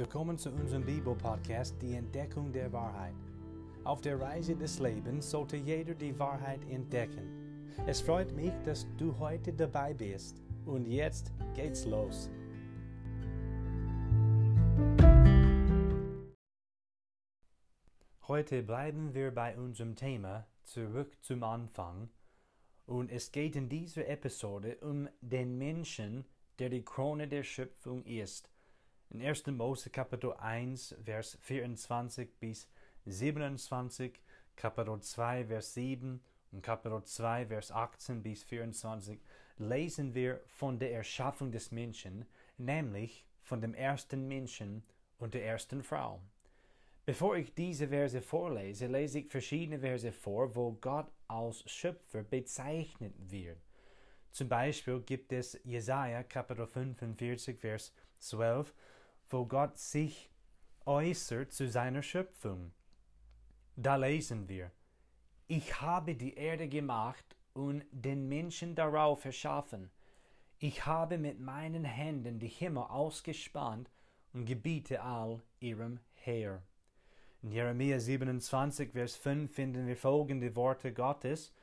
Willkommen zu unserem Bibel-Podcast, die Entdeckung der Wahrheit. Auf der Reise des Lebens sollte jeder die Wahrheit entdecken. Es freut mich, dass du heute dabei bist. Und jetzt geht's los. Heute bleiben wir bei unserem Thema zurück zum Anfang. Und es geht in dieser Episode um den Menschen, der die Krone der Schöpfung ist in 1. Mose Kapitel 1, Vers 24 bis 27, Kapitel 2, Vers 7 und Kapitel 2, Vers 18 bis 24 lesen wir von der Erschaffung des Menschen, nämlich von dem ersten Menschen und der ersten Frau. Bevor ich diese Verse vorlese, lese ich verschiedene Verse vor, wo Gott als Schöpfer bezeichnet wird. Zum Beispiel gibt es Jesaja Kapitel 45, Vers 12, wo Gott sich äußert zu seiner Schöpfung. Da lesen wir, ich habe die Erde gemacht und den Menschen darauf erschaffen. Ich habe mit meinen Händen die Himmel ausgespannt und gebiete all ihrem Heer. In Jeremia 27, Vers 5 finden wir folgende Worte Gottes.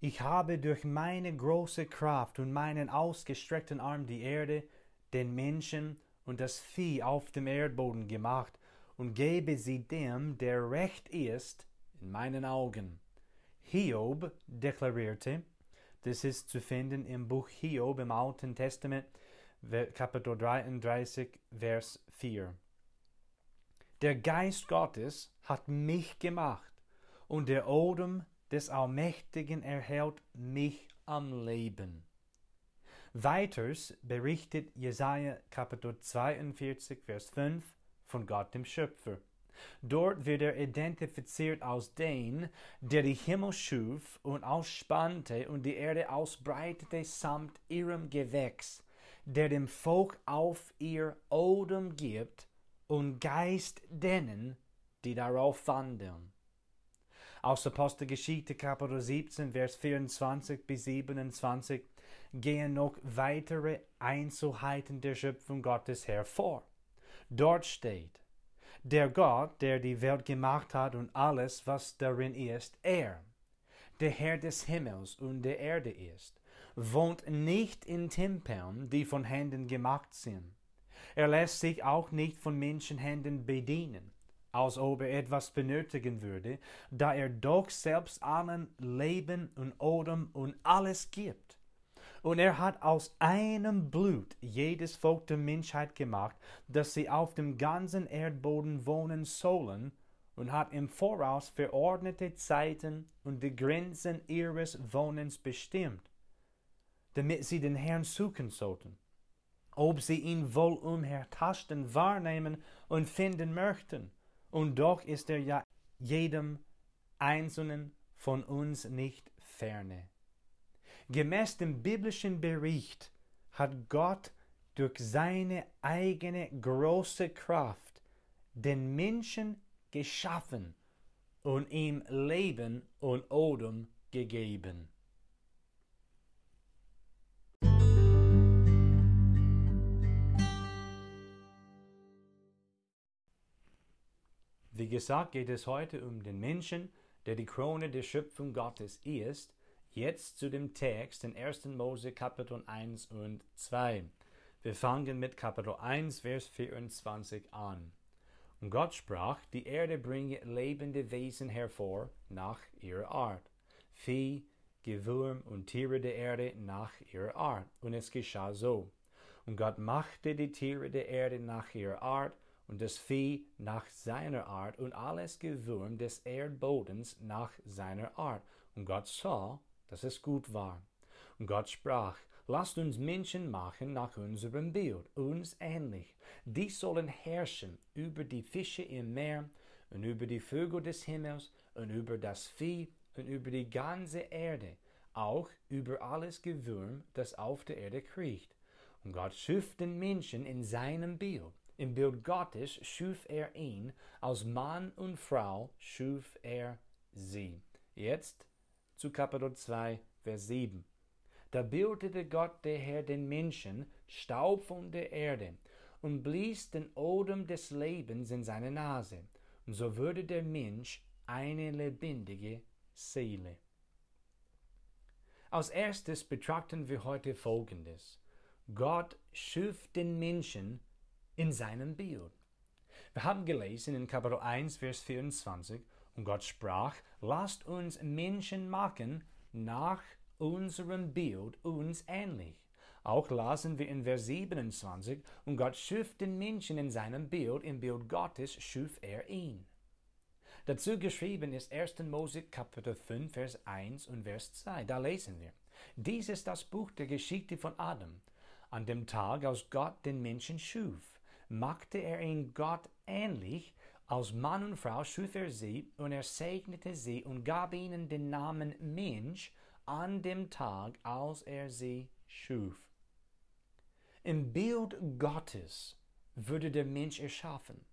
Ich habe durch meine große Kraft und meinen ausgestreckten Arm die Erde, den Menschen und das Vieh auf dem Erdboden gemacht und gebe sie dem, der recht ist, in meinen Augen. Hiob deklarierte, das ist zu finden im Buch Hiob im Alten Testament, Kapitel 33, Vers 4. Der Geist Gottes hat mich gemacht, und der Odem des Allmächtigen erhält mich am Leben. Weiters berichtet Jesaja Kapitel 42, Vers 5 von Gott dem Schöpfer. Dort wird er identifiziert als den, der die Himmel schuf und ausspannte und die Erde ausbreitete samt ihrem Gewächs, der dem Volk auf ihr Odem gibt und Geist denen, die darauf wandeln. Aus Apostelgeschichte Kapitel 17, Vers 24 bis 27 gehen noch weitere Einzelheiten der Schöpfung Gottes hervor. Dort steht, der Gott, der die Welt gemacht hat und alles, was darin ist, er, der Herr des Himmels und der Erde ist, wohnt nicht in Tempeln, die von Händen gemacht sind. Er lässt sich auch nicht von Menschenhänden bedienen, als ob er etwas benötigen würde, da er doch selbst allen Leben und Odem und alles gibt. Und er hat aus einem Blut jedes Volk der Menschheit gemacht, dass sie auf dem ganzen Erdboden wohnen sollen, und hat im Voraus verordnete Zeiten und die Grenzen ihres Wohnens bestimmt, damit sie den Herrn suchen sollten, ob sie ihn wohl umhertasten wahrnehmen und finden möchten. Und doch ist er ja jedem Einzelnen von uns nicht ferne. Gemäß dem biblischen Bericht hat Gott durch seine eigene große Kraft den Menschen geschaffen und ihm Leben und Odem gegeben. Wie gesagt, geht es heute um den Menschen, der die Krone der Schöpfung Gottes ist Jetzt zu dem Text in 1. Mose Kapitel 1 und 2. Wir fangen mit Kapitel 1, Vers 24 an. Und Gott sprach, die Erde bringe lebende Wesen hervor nach ihrer Art, Vieh, Gewürm und Tiere der Erde nach ihrer Art. Und es geschah so. Und Gott machte die Tiere der Erde nach ihrer Art und das Vieh nach seiner Art und alles Gewürm des Erdbodens nach seiner Art. Und Gott sah, dass es gut war. Und Gott sprach, Lasst uns Menschen machen nach unserem Bild, uns ähnlich. Die sollen herrschen über die Fische im Meer und über die Vögel des Himmels und über das Vieh und über die ganze Erde, auch über alles Gewürm, das auf der Erde kriecht. Und Gott schuf den Menschen in seinem Bild. Im Bild Gottes schuf er ihn, als Mann und Frau schuf er sie. Jetzt zu Kapitel 2, Vers 7. Da bildete Gott der Herr den Menschen, Staub von der Erde, und blies den Odem des Lebens in seine Nase, und so würde der Mensch eine lebendige Seele. Als erstes betrachten wir heute Folgendes. Gott schuf den Menschen in seinem Bild. Wir haben gelesen in Kapitel 1, Vers 24, und Gott sprach, lasst uns Menschen machen nach unserem Bild uns ähnlich. Auch lasen wir in Vers 27, und Gott schuf den Menschen in seinem Bild, im Bild Gottes schuf er ihn. Dazu geschrieben ist 1. Mose Kapitel 5, Vers 1 und Vers 2. Da lesen wir. Dies ist das Buch der Geschichte von Adam. An dem Tag, als Gott den Menschen schuf, machte er ihn Gott ähnlich, als Mann und Frau schuf er sie, und er segnete sie und gab ihnen den Namen Mensch an dem Tag, als er sie schuf. Im Bild Gottes wurde der Mensch erschaffen.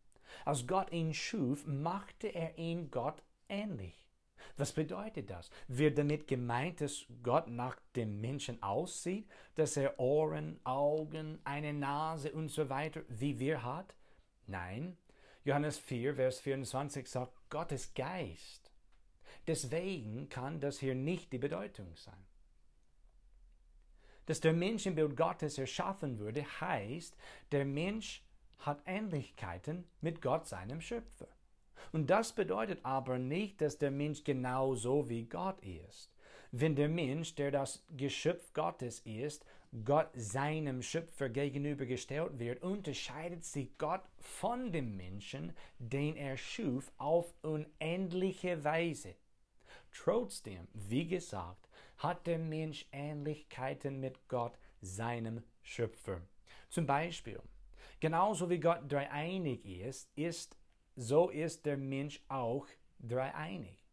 Als Gott ihn schuf, machte er ihn Gott ähnlich. Was bedeutet das? Wird damit gemeint, dass Gott nach dem Menschen aussieht, dass er Ohren, Augen, eine Nase und so weiter wie wir hat? Nein. Johannes 4, Vers 24 sagt, Gott ist Geist. Deswegen kann das hier nicht die Bedeutung sein. Dass der Mensch im Bild Gottes erschaffen wurde, heißt, der Mensch hat Ähnlichkeiten mit Gott, seinem Schöpfer. Und das bedeutet aber nicht, dass der Mensch genauso wie Gott ist. Wenn der Mensch, der das Geschöpf Gottes ist, Gott seinem Schöpfer gegenübergestellt wird, unterscheidet sich Gott von dem Menschen, den er schuf, auf unendliche Weise. Trotzdem, wie gesagt, hat der Mensch Ähnlichkeiten mit Gott, seinem Schöpfer. Zum Beispiel, genauso wie Gott dreieinig ist, ist so ist der Mensch auch dreieinig.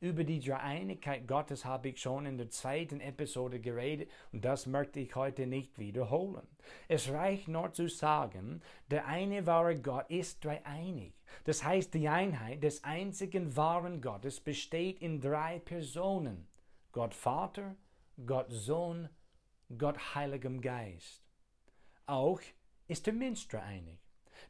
Über die Dreieinigkeit Gottes habe ich schon in der zweiten Episode geredet und das möchte ich heute nicht wiederholen. Es reicht nur zu sagen, der eine wahre Gott ist dreieinig. Das heißt, die Einheit des einzigen wahren Gottes besteht in drei Personen. Gott Vater, Gott Sohn, Gott Heiligem Geist. Auch ist der Mensch dreieinig.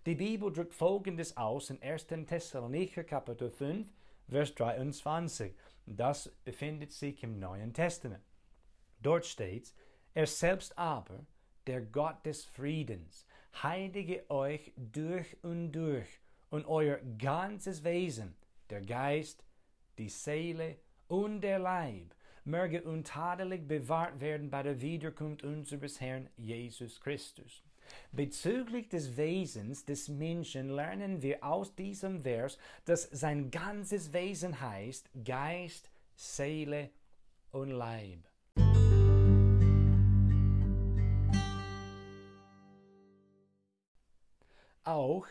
Die Bibel drückt Folgendes aus in 1. Thessalonicher Kapitel 5, Vers 23. Das befindet sich im Neuen Testament. Dort steht, er selbst aber, der Gott des Friedens, heilige euch durch und durch und euer ganzes Wesen, der Geist, die Seele und der Leib, möge untadelig bewahrt werden bei der Wiederkunft unseres Herrn Jesus Christus. Bezüglich des Wesens des Menschen lernen wir aus diesem Vers, dass sein ganzes Wesen heißt Geist, Seele und Leib. Auch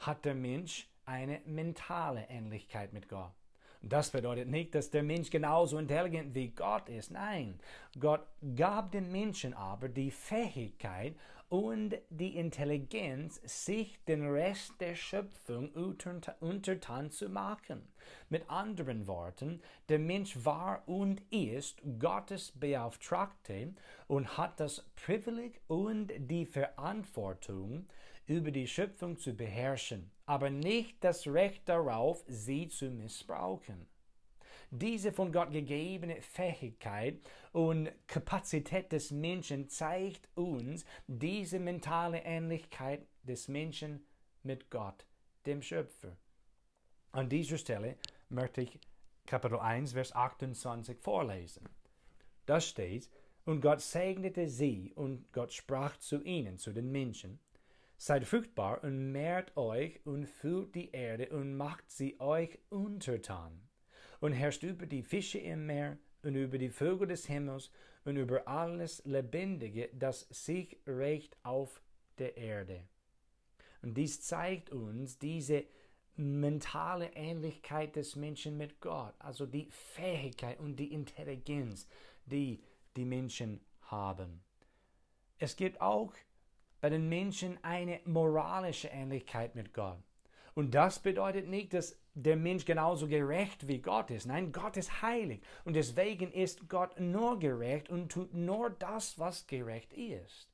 hat der Mensch eine mentale Ähnlichkeit mit Gott. Das bedeutet nicht, dass der Mensch genauso intelligent wie Gott ist. Nein, Gott gab dem Menschen aber die Fähigkeit und die Intelligenz, sich den Rest der Schöpfung untertan zu machen. Mit anderen Worten, der Mensch war und ist Gottes Beauftragte und hat das Privileg und die Verantwortung, über die Schöpfung zu beherrschen, aber nicht das Recht darauf, sie zu missbrauchen. Diese von Gott gegebene Fähigkeit und Kapazität des Menschen zeigt uns diese mentale Ähnlichkeit des Menschen mit Gott, dem Schöpfer. An dieser Stelle möchte ich Kapitel 1, Vers 28 vorlesen. Da steht, und Gott segnete sie, und Gott sprach zu ihnen, zu den Menschen, Seid fruchtbar und mehrt euch und füllt die Erde und macht sie euch untertan und herrscht über die Fische im Meer und über die Vögel des Himmels und über alles Lebendige, das sich rächt auf der Erde. Und dies zeigt uns diese mentale Ähnlichkeit des Menschen mit Gott, also die Fähigkeit und die Intelligenz, die die Menschen haben. Es gibt auch bei den Menschen eine moralische Ähnlichkeit mit Gott. Und das bedeutet nicht, dass der Mensch genauso gerecht wie Gott ist. Nein, Gott ist heilig und deswegen ist Gott nur gerecht und tut nur das, was gerecht ist.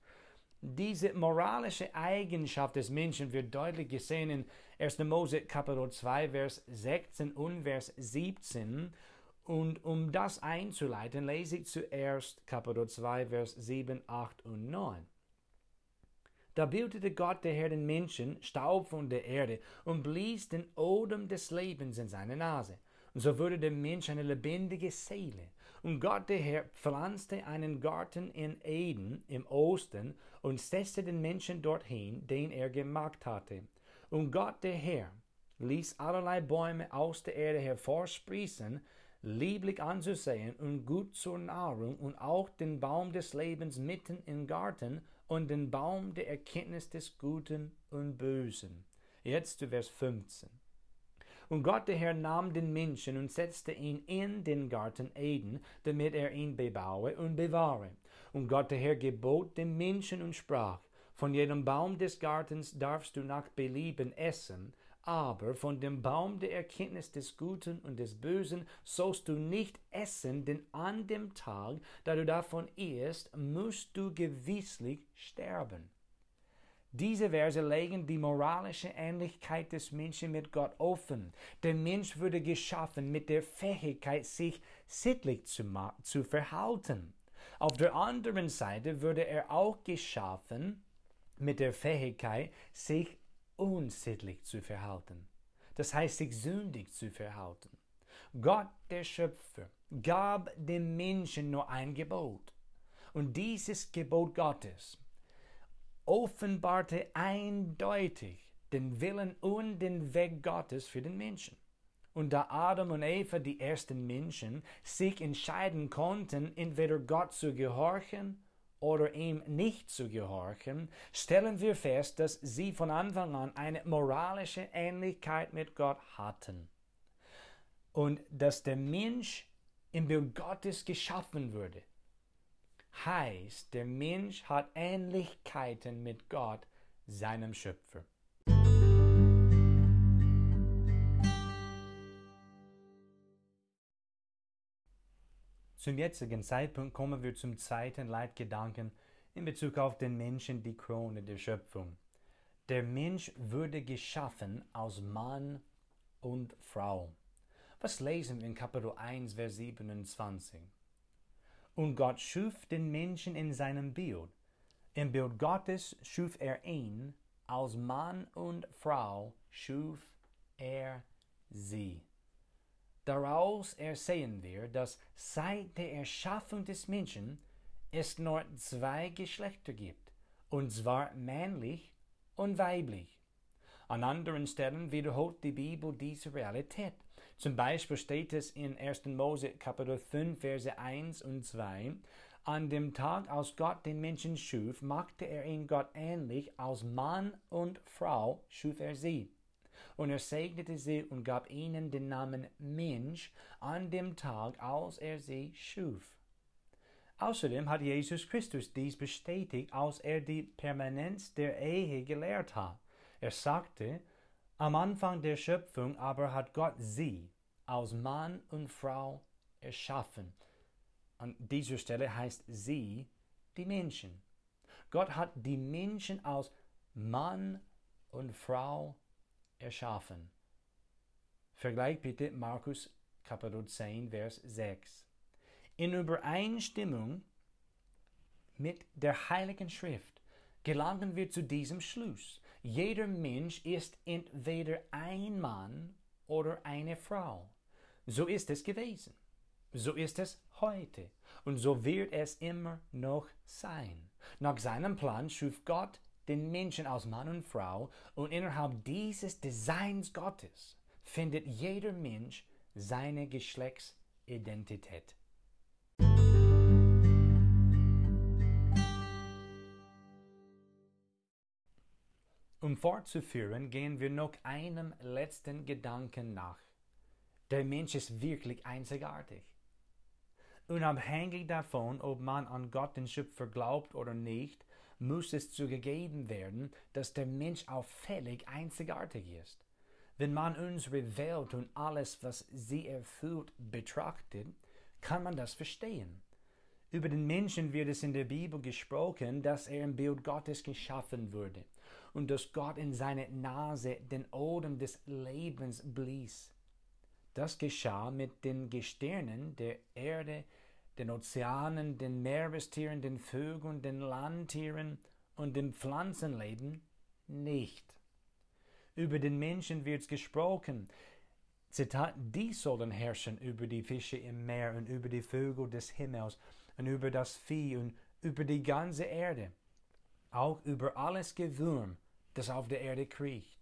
Diese moralische Eigenschaft des Menschen wird deutlich gesehen in 1. Mose Kapitel 2, Vers 16 und Vers 17. Und um das einzuleiten, lese ich zuerst Kapitel 2, Vers 7, 8 und 9. Da bildete Gott der Herr den Menschen Staub von der Erde und blies den Odem des Lebens in seine Nase. Und so wurde der Mensch eine lebendige Seele. Und Gott der Herr pflanzte einen Garten in Eden im Osten und setzte den Menschen dorthin, den er gemacht hatte. Und Gott der Herr ließ allerlei Bäume aus der Erde hervorsprießen, lieblich anzusehen und gut zur Nahrung, und auch den Baum des Lebens mitten im Garten und den Baum der Erkenntnis des Guten und Bösen. Jetzt zu Vers 15. Und Gott der Herr nahm den Menschen und setzte ihn in den Garten Eden, damit er ihn bebaue und bewahre. Und Gott der Herr gebot dem Menschen und sprach, von jedem Baum des Gartens darfst du nach Belieben essen, aber von dem Baum der Erkenntnis des Guten und des Bösen sollst du nicht essen, denn an dem Tag, da du davon isst, musst du gewisslich sterben. Diese Verse legen die moralische Ähnlichkeit des Menschen mit Gott offen. Der Mensch wurde geschaffen mit der Fähigkeit, sich sittlich zu, zu verhalten. Auf der anderen Seite wurde er auch geschaffen mit der Fähigkeit, sich unsittlich zu verhalten. Das heißt, sich sündig zu verhalten. Gott, der Schöpfer, gab dem Menschen nur ein Gebot. Und dieses Gebot Gottes offenbarte eindeutig den Willen und den Weg Gottes für den Menschen. Und da Adam und Eva, die ersten Menschen, sich entscheiden konnten, entweder Gott zu gehorchen oder ihm nicht zu gehorchen, stellen wir fest, dass sie von Anfang an eine moralische Ähnlichkeit mit Gott hatten. Und dass der Mensch im Bild Gottes geschaffen wurde, heißt, der Mensch hat Ähnlichkeiten mit Gott, seinem Schöpfer. Zum jetzigen Zeitpunkt kommen wir zum zweiten Leitgedanken in Bezug auf den Menschen, die Krone der Schöpfung. Der Mensch wurde geschaffen aus Mann und Frau. Was lesen wir in Kapitel 1, Vers 27? Und Gott schuf den Menschen in seinem Bild. Im Bild Gottes schuf er ihn, aus Mann und Frau schuf er sie. Daraus ersehen wir, dass seit der Erschaffung des Menschen es nur zwei Geschlechter gibt, und zwar männlich und weiblich. An anderen Stellen wiederholt die Bibel diese Realität. Zum Beispiel steht es in 1. Mose Kapitel 5, Verse 1 und 2, an dem Tag, als Gott den Menschen schuf, machte er ihn Gott ähnlich, als Mann und Frau schuf er sie. Und er segnete sie und gab ihnen den Namen Mensch an dem Tag, als er sie schuf. Außerdem hat Jesus Christus dies bestätigt, als er die Permanenz der Ehe gelehrt hat. Er sagte, am Anfang der Schöpfung aber hat Gott sie aus Mann und Frau erschaffen. An dieser Stelle heißt sie die Menschen. Gott hat die Menschen aus Mann und Frau erschaffen. Vergleich bitte Markus Kapitel 10, Vers 6. In Übereinstimmung mit der Heiligen Schrift gelangen wir zu diesem Schluss. Jeder Mensch ist entweder ein Mann oder eine Frau. So ist es gewesen. So ist es heute. Und so wird es immer noch sein. Nach seinem Plan schuf Gott den Menschen aus Mann und Frau und innerhalb dieses Designs Gottes findet jeder Mensch seine Geschlechtsidentität. Um fortzuführen, gehen wir noch einem letzten Gedanken nach. Der Mensch ist wirklich einzigartig. Unabhängig davon, ob man an Gott den Schöpfer glaubt oder nicht, muss es zugegeben werden, dass der Mensch auffällig einzigartig ist. Wenn man unsere Welt und alles, was sie erfüllt, betrachtet, kann man das verstehen. Über den Menschen wird es in der Bibel gesprochen, dass er im Bild Gottes geschaffen wurde und dass Gott in seine Nase den Odem des Lebens blies. Das geschah mit den Gestirnen der Erde, den Ozeanen, den Meerestieren, den Vögeln, den Landtieren und dem Pflanzenleben nicht. Über den Menschen wird gesprochen. Zitat, die sollen herrschen über die Fische im Meer und über die Vögel des Himmels und über das Vieh und über die ganze Erde, auch über alles Gewürm, das auf der Erde kriecht.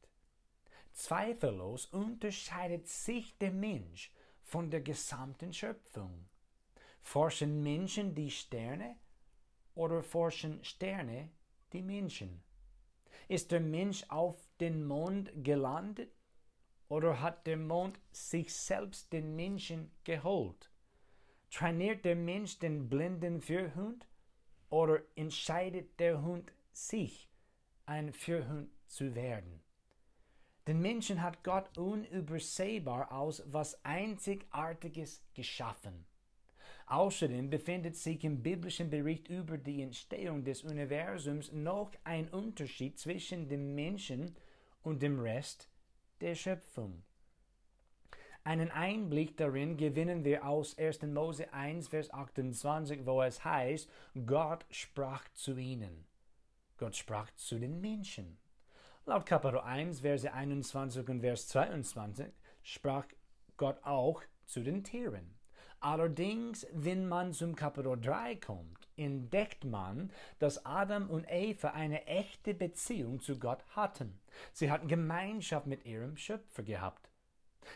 Zweifellos unterscheidet sich der Mensch von der gesamten Schöpfung. Forschen Menschen die Sterne oder forschen Sterne die Menschen? Ist der Mensch auf den Mond gelandet oder hat der Mond sich selbst den Menschen geholt? Trainiert der Mensch den blinden Führhund oder entscheidet der Hund sich, ein Führhund zu werden? Den Menschen hat Gott unübersehbar aus was Einzigartiges geschaffen. Außerdem befindet sich im biblischen Bericht über die Entstehung des Universums noch ein Unterschied zwischen dem Menschen und dem Rest der Schöpfung. Einen Einblick darin gewinnen wir aus 1. Mose 1, Vers 28, wo es heißt, Gott sprach zu ihnen. Gott sprach zu den Menschen. Laut Kapitel 1, Verse 21 und Vers 22 sprach Gott auch zu den Tieren. Allerdings, wenn man zum Kapitel 3 kommt, entdeckt man, dass Adam und Eva eine echte Beziehung zu Gott hatten. Sie hatten Gemeinschaft mit ihrem Schöpfer gehabt.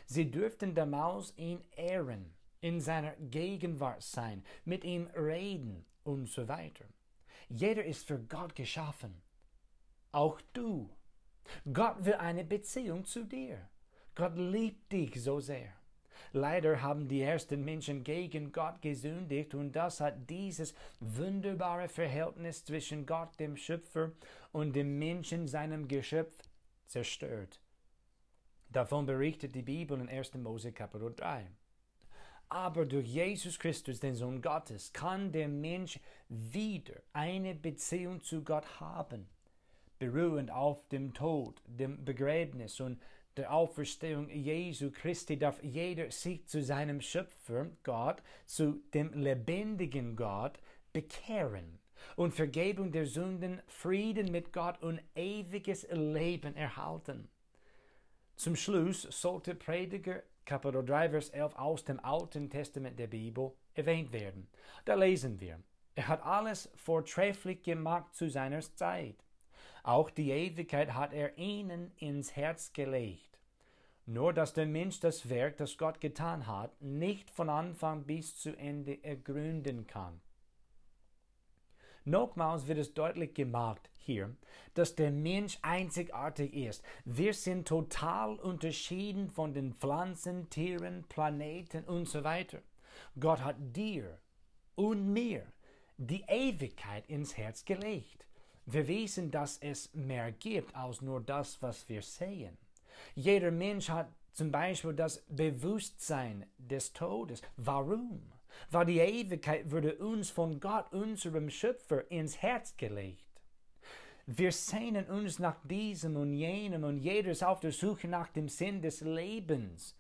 Sie dürften der Maus ihn ehren, in seiner Gegenwart sein, mit ihm reden und so weiter. Jeder ist für Gott geschaffen. Auch du. Gott will eine Beziehung zu dir. Gott liebt dich so sehr. Leider haben die ersten Menschen gegen Gott gesündigt und das hat dieses wunderbare Verhältnis zwischen Gott, dem Schöpfer, und dem Menschen, seinem Geschöpf, zerstört. Davon berichtet die Bibel in 1. Mose Kapitel 3. Aber durch Jesus Christus, den Sohn Gottes, kann der Mensch wieder eine Beziehung zu Gott haben, beruhend auf dem Tod, dem Begräbnis und der Auferstehung Jesu Christi darf jeder sich zu seinem Schöpfer, Gott, zu dem lebendigen Gott bekehren und Vergebung der Sünden, Frieden mit Gott und ewiges Leben erhalten. Zum Schluss sollte Prediger Kapitel 3, Vers 11 aus dem Alten Testament der Bibel erwähnt werden. Da lesen wir, er hat alles vortrefflich gemacht zu seiner Zeit. Auch die Ewigkeit hat er ihnen ins Herz gelegt. Nur dass der Mensch das Werk, das Gott getan hat, nicht von Anfang bis zu Ende ergründen kann. Nochmals wird es deutlich gemacht hier, dass der Mensch einzigartig ist. Wir sind total unterschieden von den Pflanzen, Tieren, Planeten und so weiter. Gott hat dir und mir die Ewigkeit ins Herz gelegt. Wir wissen, dass es mehr gibt als nur das, was wir sehen. Jeder Mensch hat zum Beispiel das Bewusstsein des Todes. Warum? Weil die Ewigkeit wurde uns von Gott, unserem Schöpfer, ins Herz gelegt. Wir sehnen uns nach diesem und jenem und jeder ist auf der Suche nach dem Sinn des Lebens,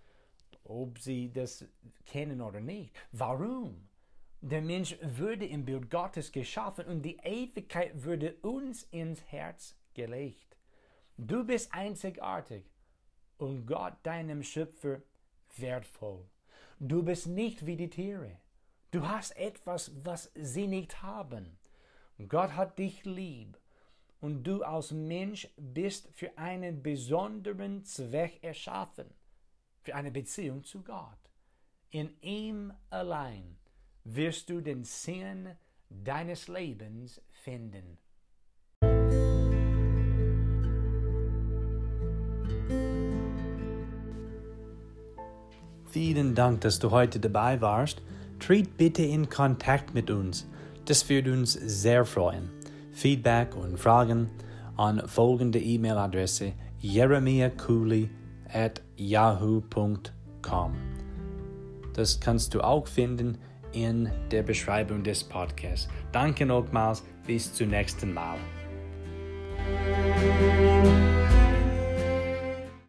ob sie das kennen oder nicht. Warum? Der Mensch würde im Bild Gottes geschaffen und die Ewigkeit würde uns ins Herz gelegt. Du bist einzigartig und Gott, deinem Schöpfer, wertvoll. Du bist nicht wie die Tiere. Du hast etwas, was sie nicht haben. Gott hat dich lieb und du als Mensch bist für einen besonderen Zweck erschaffen, für eine Beziehung zu Gott. In ihm allein wirst du den Sinn deines Lebens finden. Vielen Dank, dass du heute dabei warst. Tritt bitte in Kontakt mit uns. Das würde uns sehr freuen. Feedback und Fragen an folgende E-Mail-Adresse jeremiahcooley at yahoo.com. Das kannst du auch finden in der Beschreibung des Podcasts. Danke nochmals, bis zum nächsten Mal.